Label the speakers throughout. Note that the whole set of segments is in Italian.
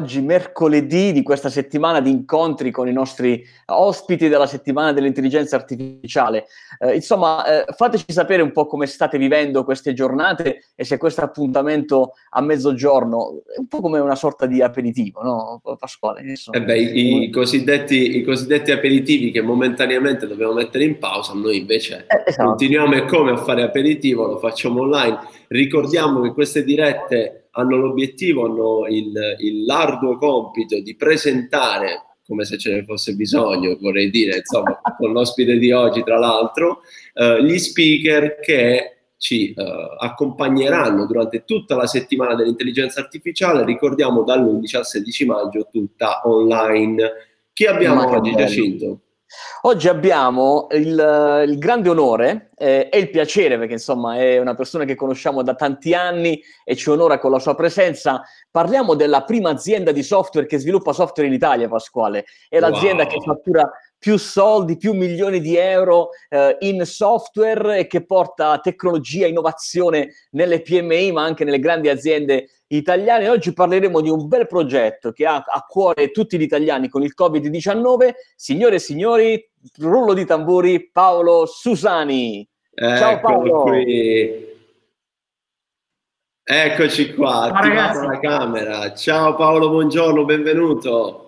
Speaker 1: oggi mercoledì di questa settimana di incontri con i nostri ospiti della settimana dell'intelligenza artificiale. Eh, insomma, eh, fateci sapere un po' come state vivendo queste giornate e se questo appuntamento a mezzogiorno è un po' come una sorta di aperitivo, no? Pasquale?
Speaker 2: Eh beh, i, i, cosiddetti, i, cosiddetti, aperitivi che momentaneamente dobbiamo mettere in pausa, noi invece eh, esatto. continuiamo e come a fare aperitivo, lo facciamo online. Ricordiamo che queste dirette hanno l'obiettivo, hanno il, il l'arduo compito di presentare come se ce ne fosse bisogno, vorrei dire, insomma, con l'ospite di oggi, tra l'altro, eh, gli speaker che ci eh, accompagneranno durante tutta la settimana dell'intelligenza artificiale, ricordiamo dall'11 al 16 maggio tutta online. Chi abbiamo oggi, Giacinto?
Speaker 1: Oggi abbiamo il, il grande onore eh, e il piacere, perché insomma è una persona che conosciamo da tanti anni e ci onora con la sua presenza. Parliamo della prima azienda di software che sviluppa software in Italia, Pasquale. È l'azienda wow. che fattura più soldi, più milioni di euro eh, in software e che porta tecnologia, innovazione nelle PMI, ma anche nelle grandi aziende italiane. Oggi parleremo di un bel progetto che ha a cuore tutti gli italiani con il Covid-19. Signore e signori, rullo di tamburi, Paolo Susani.
Speaker 2: Ciao Eccolo Paolo. Qui. Eccoci qua, attivata la camera. Ciao Paolo, buongiorno, benvenuto.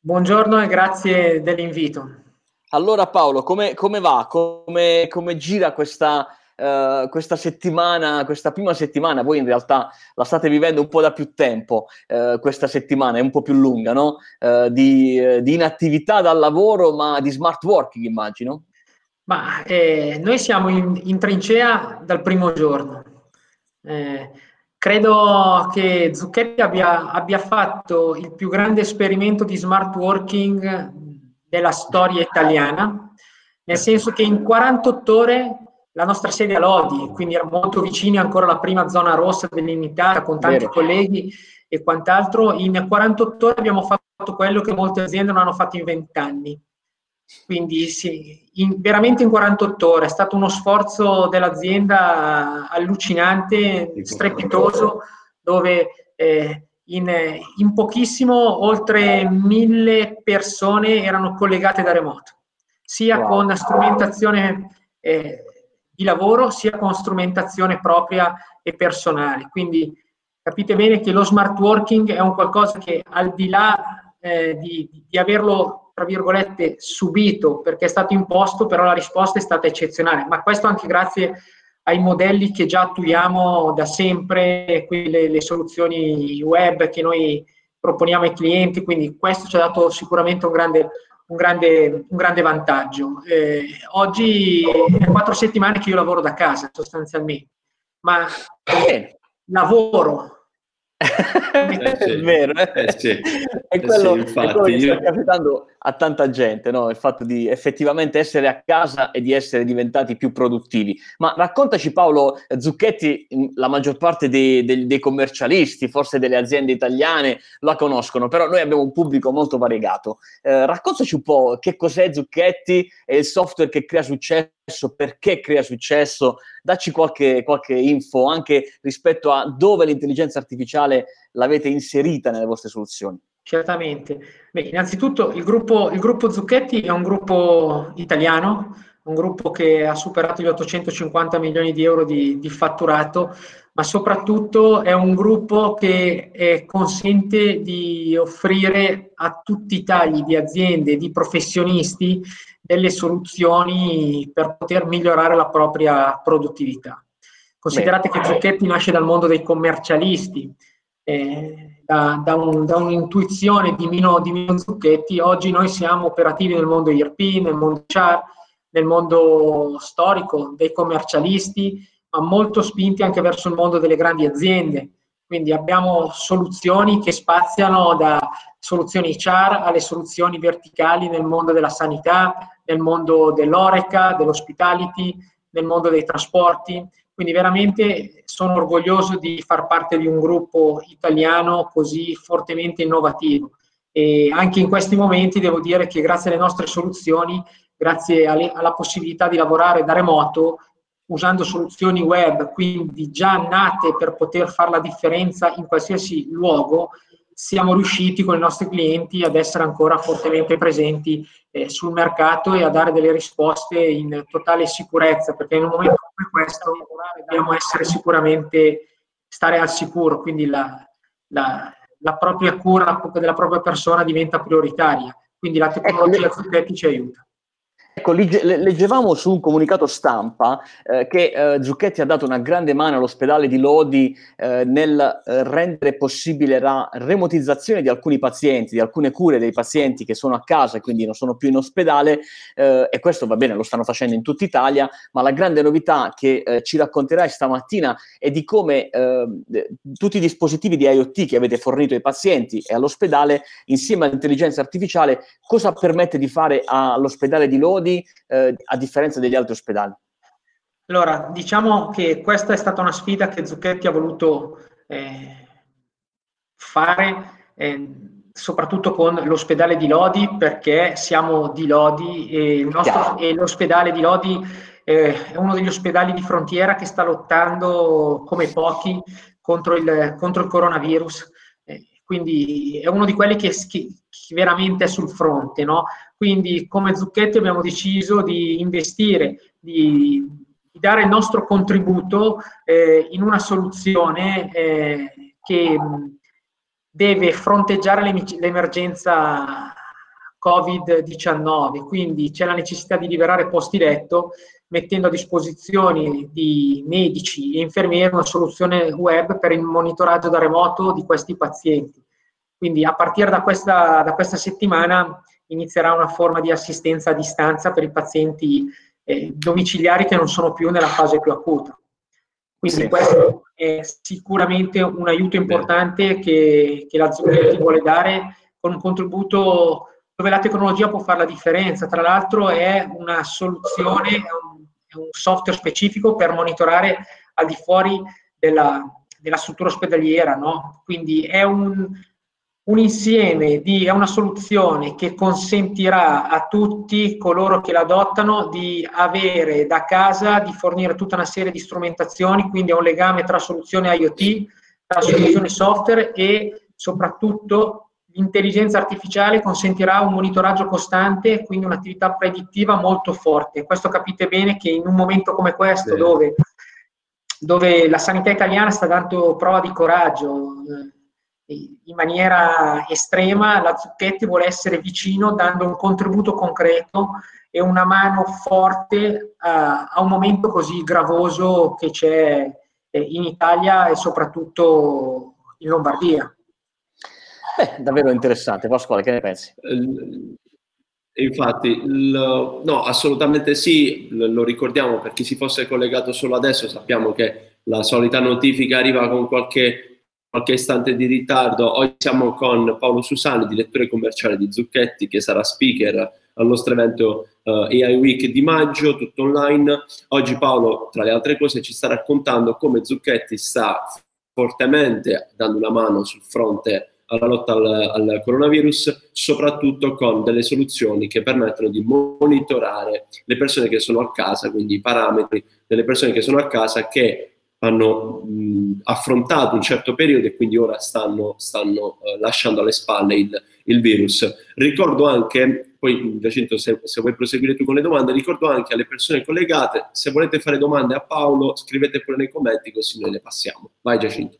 Speaker 3: Buongiorno e grazie dell'invito.
Speaker 1: Allora Paolo, come, come va? Come, come gira questa, uh, questa, settimana, questa prima settimana? Voi in realtà la state vivendo un po' da più tempo, uh, questa settimana è un po' più lunga, no? Uh, di, di, inattività dal lavoro, ma di smart working immagino?
Speaker 3: Ma eh, noi siamo in, in, trincea dal primo giorno. Eh, Credo che Zucchetti abbia, abbia, fatto il più grande esperimento di smart working della storia italiana, nel senso che in 48 ore la nostra sede a Lodi, quindi era molto vicini ancora alla prima zona rossa dell'unità, con tanti Vero. colleghi e quant'altro, in 48 ore abbiamo fatto quello che molte aziende non hanno fatto in 20 anni. Quindi sì, in, veramente in 48 ore è stato uno sforzo dell'azienda allucinante, strepitoso, dove eh, in, in, pochissimo oltre mille persone erano collegate da remoto, sia wow. con strumentazione eh, di lavoro, sia con strumentazione propria e personale. Quindi capite bene che lo smart working è un qualcosa che al di là eh, di, di averlo tra virgolette, subito perché è stato imposto, però la risposta è stata eccezionale. Ma questo anche grazie ai modelli che già attuiamo da sempre, quelle, le soluzioni web che noi proponiamo ai clienti, quindi questo ci ha dato sicuramente un grande, un grande, un grande vantaggio. Eh, oggi è quattro settimane che io lavoro da casa sostanzialmente, ma lavoro
Speaker 1: eh sì, è vero, eh? Eh sì, è quello, sì, infatti, è quello che sta capitando a tanta gente, no? il fatto di effettivamente essere a casa e di essere diventati più produttivi. Ma raccontaci Paolo Zucchetti, la maggior parte dei, dei, dei commercialisti, forse delle aziende italiane la conoscono, però noi abbiamo un pubblico molto variegato. Eh, raccontaci un po' che cos'è Zucchetti e il software che crea successo perché crea successo, dacci qualche, qualche, info anche rispetto a dove l'intelligenza artificiale l'avete inserita nelle vostre soluzioni.
Speaker 3: Certamente. Beh, innanzitutto il gruppo, il gruppo Zucchetti è un gruppo italiano, un gruppo che ha superato gli 850 milioni di euro di, di fatturato, ma soprattutto è un gruppo che eh, consente di offrire a tutti i tagli di aziende, di professionisti, delle soluzioni per poter migliorare la propria produttività. Considerate Beh. che Zucchetti nasce dal mondo dei commercialisti, eh, da, da, un, da, un'intuizione di Mino, di Mino Zucchetti, oggi noi siamo operativi nel mondo IRP, nel mondo CHAR, nel mondo storico dei commercialisti, ma molto spinti anche verso il mondo delle grandi aziende. Quindi abbiamo soluzioni che spaziano da soluzioni CHAR alle soluzioni verticali nel mondo della sanità, nel mondo dell'oreca, dell'hospitality, nel mondo dei trasporti. Quindi veramente sono orgoglioso di far parte di un gruppo italiano così fortemente innovativo. E anche in questi momenti devo dire che grazie alle nostre soluzioni, grazie alle, alla possibilità di lavorare da remoto, usando soluzioni web, quindi già nate per poter fare la differenza in qualsiasi luogo, siamo riusciti con i nostri clienti ad essere ancora fortemente presenti eh, sul mercato e a dare delle risposte in totale sicurezza, perché in un momento come questo dobbiamo essere sicuramente stare al sicuro, quindi la, la, la propria cura della propria persona diventa prioritaria, quindi la tecnologia ecco, ci aiuta.
Speaker 1: Ecco, leggevamo su un comunicato stampa eh, che eh, Zucchetti ha dato una grande mano all'ospedale di Lodi eh, nel eh, rendere possibile la remotizzazione di alcuni pazienti, di alcune cure dei pazienti che sono a casa e quindi non sono più in ospedale eh, e questo va bene, lo stanno facendo in tutta Italia, ma la grande novità che eh, ci racconterai stamattina è di come tutti i dispositivi di IoT che avete fornito ai pazienti e all'ospedale insieme all'intelligenza artificiale cosa permette di fare all'ospedale di Lodi soldi eh, a differenza degli altri ospedali?
Speaker 3: Allora, diciamo che questa è stata una sfida che Zucchetti ha voluto eh, fare eh, soprattutto con l'ospedale di Lodi perché siamo di Lodi e, nostro, e l'ospedale di Lodi eh, è uno degli ospedali di frontiera che sta lottando come pochi contro il, contro il coronavirus. Quindi è uno di quelli che, che, che veramente è sul fronte, no? Quindi come Zucchetti abbiamo deciso di investire, di, di dare il nostro contributo eh, in una soluzione eh, che deve fronteggiare l'emergenza Covid-19, quindi c'è la necessità di liberare posti letto mettendo a disposizione di medici e infermieri una soluzione web per il monitoraggio da remoto di questi pazienti. Quindi a partire da questa, da questa settimana inizierà una forma di assistenza a distanza per i pazienti eh, domiciliari che non sono più nella fase più acuta. Quindi sì. questo è sicuramente un aiuto importante che, che l'azienda vuole dare con un contributo dove la tecnologia può fare la differenza. Tra l'altro è una soluzione, è un, un software specifico per monitorare al di fuori della, della struttura ospedaliera, no? Quindi è un, un insieme di, è una soluzione che consentirà a tutti coloro che la adottano di avere da casa, di fornire tutta una serie di strumentazioni, quindi è un legame tra soluzione IoT, tra soluzione software e soprattutto l'intelligenza artificiale consentirà un monitoraggio costante, quindi un'attività predittiva molto forte. Questo capite bene che in un momento come questo, sì. dove, dove la sanità italiana sta dando prova di coraggio, eh, in maniera estrema, la Zucchetti vuole essere vicino dando un contributo concreto e una mano forte a, a un momento così gravoso che c'è eh, in Italia e soprattutto in Lombardia.
Speaker 1: Beh, davvero interessante. Pasquale, che ne pensi?
Speaker 2: Infatti, lo, no, assolutamente sì, lo ricordiamo per chi si fosse collegato solo adesso, sappiamo che la solita notifica arriva con qualche qualche istante di ritardo. Oggi siamo con Paolo Susani, direttore commerciale di Zucchetti, che sarà speaker al nostro evento uh, eh, AI Week di maggio, tutto online. Oggi Paolo, tra le altre cose, ci sta raccontando come Zucchetti sta fortemente dando una mano sul fronte alla lotta al, al, coronavirus, soprattutto con delle soluzioni che permettono di monitorare le persone che sono a casa, quindi i parametri delle persone che sono a casa che hanno mh, affrontato un certo periodo e quindi ora stanno, stanno uh, lasciando alle spalle il, il, virus. Ricordo anche, poi Giacinto se, se, vuoi proseguire tu con le domande, ricordo anche alle persone collegate, se volete fare domande a Paolo scrivete pure nei commenti così noi le passiamo. Vai Giacinto.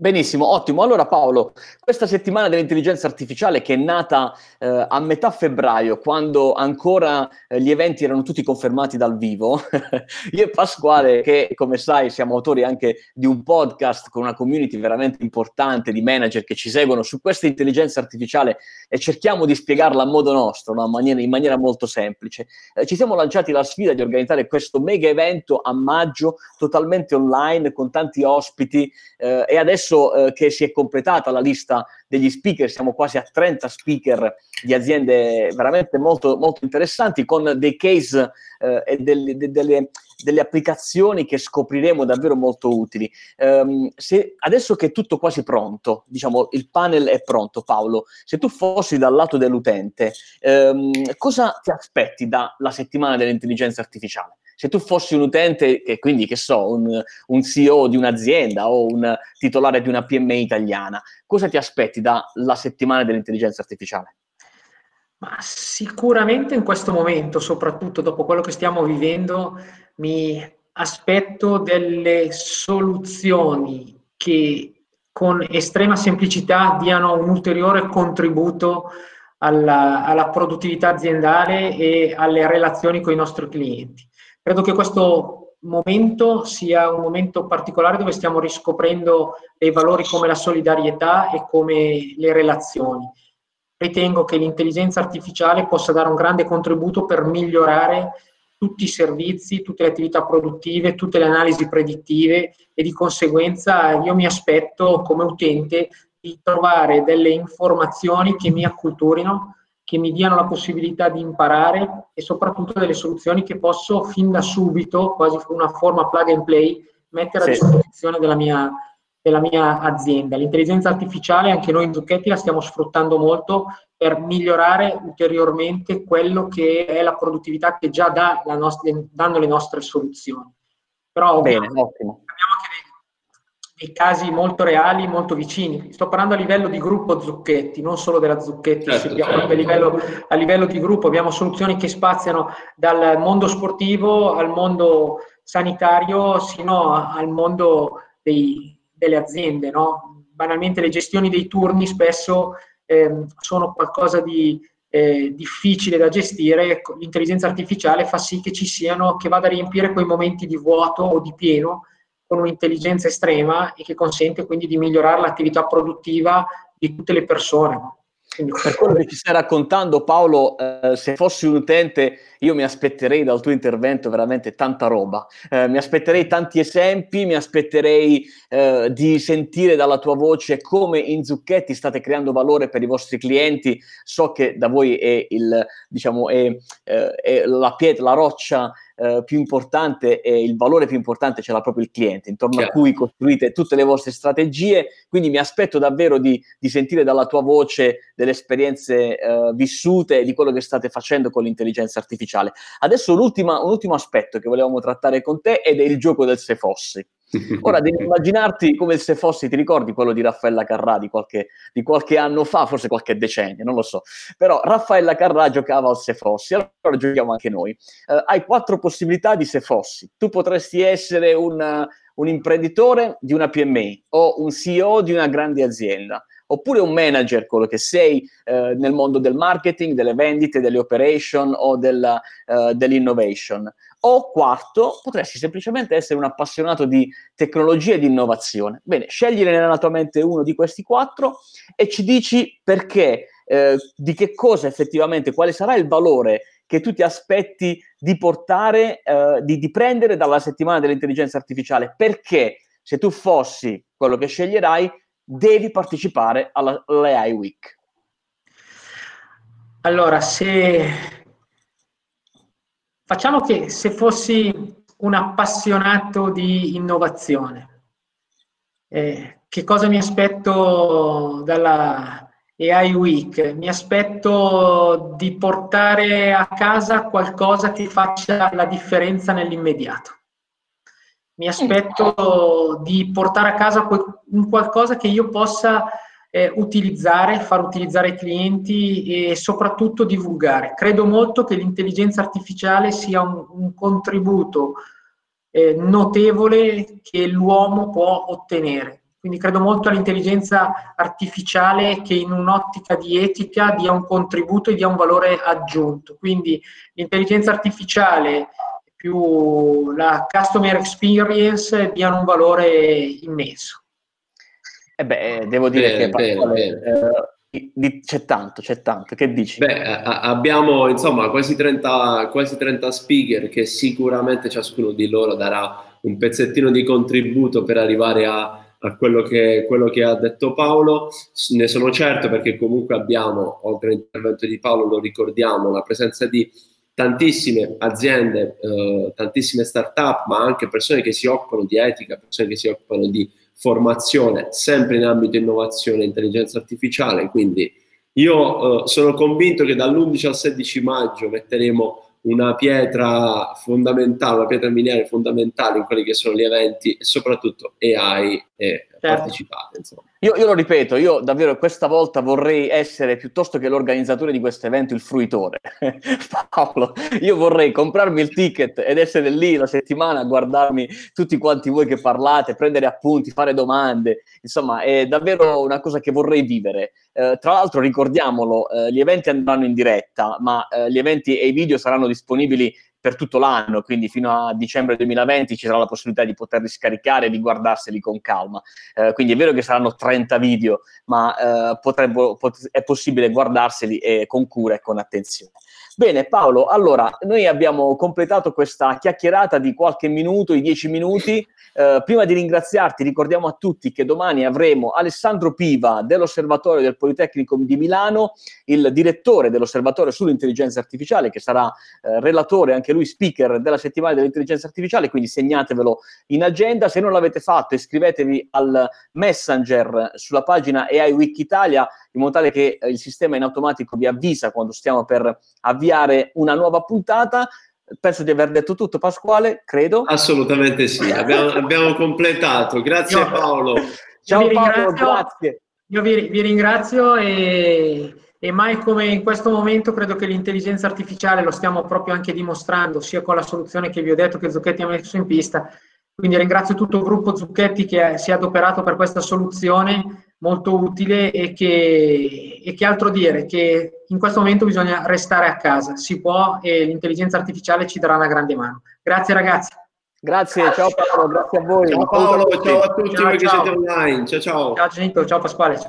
Speaker 1: Benissimo, ottimo. Allora Paolo, questa settimana dell'intelligenza artificiale che è nata eh, a metà febbraio, quando ancora eh, gli eventi erano tutti confermati dal vivo, io e Pasquale, che come sai siamo autori anche di un podcast con una community veramente importante di manager che ci seguono su questa intelligenza artificiale e cerchiamo di spiegarla a modo nostro, no? in, maniera, in, maniera, molto semplice. Eh, ci siamo lanciati la sfida di organizzare questo mega evento a maggio totalmente online con tanti ospiti eh, e adesso adesso eh, che si è completata la lista degli speaker, siamo quasi a 30 speaker di aziende veramente molto, molto interessanti, con dei case eh, e delle, de, delle, delle, applicazioni che scopriremo davvero molto utili. Um, se, adesso che è tutto quasi pronto, diciamo il panel è pronto, Paolo, se tu fossi dal lato dell'utente, um, cosa ti aspetti dalla settimana dell'intelligenza artificiale? Se tu fossi un utente e quindi che so, un, un CEO di un'azienda o un titolare di una PMI italiana, cosa ti aspetti dalla settimana dell'intelligenza artificiale?
Speaker 3: Ma sicuramente in questo momento, soprattutto dopo quello che stiamo vivendo, mi aspetto delle soluzioni che con estrema semplicità diano un ulteriore contributo alla, alla, produttività aziendale e alle relazioni con i nostri clienti. Credo che questo momento sia un momento particolare dove stiamo riscoprendo dei valori come la solidarietà e come le relazioni. Ritengo che l'intelligenza artificiale possa dare un grande contributo per migliorare tutti i servizi, tutte le attività produttive, tutte le analisi predittive e di conseguenza io mi aspetto come utente di trovare delle informazioni che mi acculturino, che mi diano la possibilità di imparare e soprattutto delle soluzioni che posso fin da subito, quasi una forma plug and play, mettere a disposizione della mia, della mia azienda. L'intelligenza artificiale, anche noi in Zucchetti la stiamo sfruttando molto per migliorare ulteriormente quello che è la produttività che già dà nostra, danno le nostre soluzioni. Però Bene, ottimo. Abbiamo dei, casi molto reali, molto vicini. Sto parlando a livello di gruppo Zucchetti, non solo della Zucchetti, certo, certo. A, livello, a livello di gruppo abbiamo soluzioni che spaziano dal mondo sportivo al mondo sanitario sino al mondo dei, delle aziende. No? Banalmente le gestioni dei turni spesso eh, sono qualcosa di eh, difficile da gestire, l'intelligenza artificiale fa sì che ci siano, che vada a riempire quei momenti di vuoto o di pieno con un'intelligenza estrema e che consente quindi di migliorare l'attività produttiva di tutte le persone.
Speaker 1: Per quello che ci stai raccontando, Paolo, eh, se fossi un utente, io mi aspetterei dal tuo intervento veramente tanta roba. Eh, mi aspetterei tanti esempi, mi aspetterei eh, di sentire dalla tua voce come in Zucchetti state creando valore per i vostri clienti. So che da voi è, il, diciamo, è, eh, è la pietra, la roccia eh, più importante e il valore più importante ce l'ha proprio il cliente, intorno Chiaro. a cui costruite tutte le vostre strategie. Quindi mi aspetto davvero di, di sentire dalla tua voce delle esperienze eh, vissute e di quello che state facendo con l'intelligenza artificiale. Adesso un ultimo aspetto che volevamo trattare con te ed è il gioco del se fossi. Ora devi immaginarti come se fossi, ti ricordi quello di Raffaella Carrà di qualche, di qualche, anno fa, forse qualche decennio, non lo so. Però Raffaella Carrà giocava al se fossi, allora giochiamo anche noi. Uh, hai quattro possibilità di se fossi. Tu potresti essere un, un imprenditore di una PMI o un CEO di una grande azienda oppure un manager, quello che sei eh, nel mondo del marketing, delle vendite, delle operation o della, uh, dell'innovation. O quarto, potresti semplicemente essere un appassionato di tecnologia e di innovazione. Bene, scegliene nella tua mente uno di questi quattro e ci dici perché, eh, di che cosa effettivamente, quale sarà il valore che tu ti aspetti di portare, eh, di, di prendere dalla settimana dell'intelligenza artificiale. Perché se tu fossi quello che sceglierai, devi partecipare alla, all'AI Week.
Speaker 3: Allora, se Facciamo che se fossi un appassionato di innovazione, eh, che cosa mi aspetto dalla AI Week? Mi aspetto di portare a casa qualcosa che faccia la differenza nell'immediato. Mi aspetto di portare a casa un qualcosa che io possa eh, utilizzare, far utilizzare i clienti e soprattutto divulgare. Credo molto che l'intelligenza artificiale sia un, un contributo eh, notevole che l'uomo può ottenere. Quindi credo molto all'intelligenza artificiale che in un'ottica di etica dia un contributo e dia un valore aggiunto. Quindi l'intelligenza artificiale più la customer experience diano un valore immenso.
Speaker 1: Eh beh, devo dire bene, che bene, bene. Eh, c'è tanto, c'è tanto. Che dici?
Speaker 2: Beh, abbiamo insomma quasi 30, quasi 30 speaker che sicuramente ciascuno di loro darà un pezzettino di contributo per arrivare a, a quello, che, quello, che, ha detto Paolo. Ne sono certo perché comunque abbiamo, oltre all'intervento di Paolo, lo ricordiamo, la presenza di tantissime aziende, eh, tantissime start-up, ma anche persone che si occupano di etica, persone che si occupano di formazione sempre in ambito innovazione e intelligenza artificiale, quindi io eh, sono convinto che dall'11 al 16 maggio metteremo una pietra fondamentale, una pietra miniera fondamentale in quelli che sono gli eventi e soprattutto AI e certo. partecipate. Insomma.
Speaker 1: Io, io, lo ripeto, io davvero questa volta vorrei essere piuttosto che l'organizzatore di questo evento il fruitore. Paolo, io vorrei comprarmi il ticket ed essere lì la settimana a guardarmi tutti quanti voi che parlate, prendere appunti, fare domande. Insomma, è davvero una cosa che vorrei vivere. Eh, tra l'altro, ricordiamolo, eh, gli eventi andranno in diretta, ma eh, gli eventi e i video saranno disponibili per tutto l'anno, quindi fino a dicembre 2020 ci sarà la possibilità di poterli scaricare e di guardarseli con calma. Eh, quindi è vero che saranno 30 video, ma eh, potrebbe, pot- è possibile guardarseli eh, con cura e con attenzione. Bene Paolo, allora noi abbiamo completato questa chiacchierata di qualche minuto, i 10 minuti. Eh, prima di ringraziarti, ricordiamo a tutti che domani avremo Alessandro Piva dell'Osservatorio del Politecnico di Milano, il direttore dell'Osservatorio sull'intelligenza artificiale, che sarà eh, relatore, anche lui speaker della settimana dell'intelligenza artificiale, quindi segnatevelo in agenda. Se non l'avete fatto, iscrivetevi al Messenger sulla pagina AI Wiki Italia, in modo tale che eh, il sistema in automatico vi avvisa quando stiamo per avviare una nuova puntata penso di aver detto tutto, Pasquale, credo.
Speaker 2: Assolutamente sì, abbiamo, abbiamo completato. Grazie io, Paolo.
Speaker 3: Ciao Paolo, grazie. Io vi, vi ringrazio e, e, mai come in questo momento credo che l'intelligenza artificiale lo stiamo proprio anche dimostrando, sia con la soluzione che vi ho detto che Zucchetti ha messo in pista. Quindi ringrazio tutto il gruppo Zucchetti che si è adoperato per questa soluzione molto utile e che, e che altro dire, che in questo momento bisogna restare a casa, si può e l'intelligenza artificiale ci darà una grande mano. Grazie ragazzi.
Speaker 1: Grazie, ciao Paolo, grazie a voi.
Speaker 2: Ciao Paolo, ciao a tutti ciao, voi ciao. che siete online. Ciao ciao.
Speaker 3: Ciao Genito, ciao Pasquale.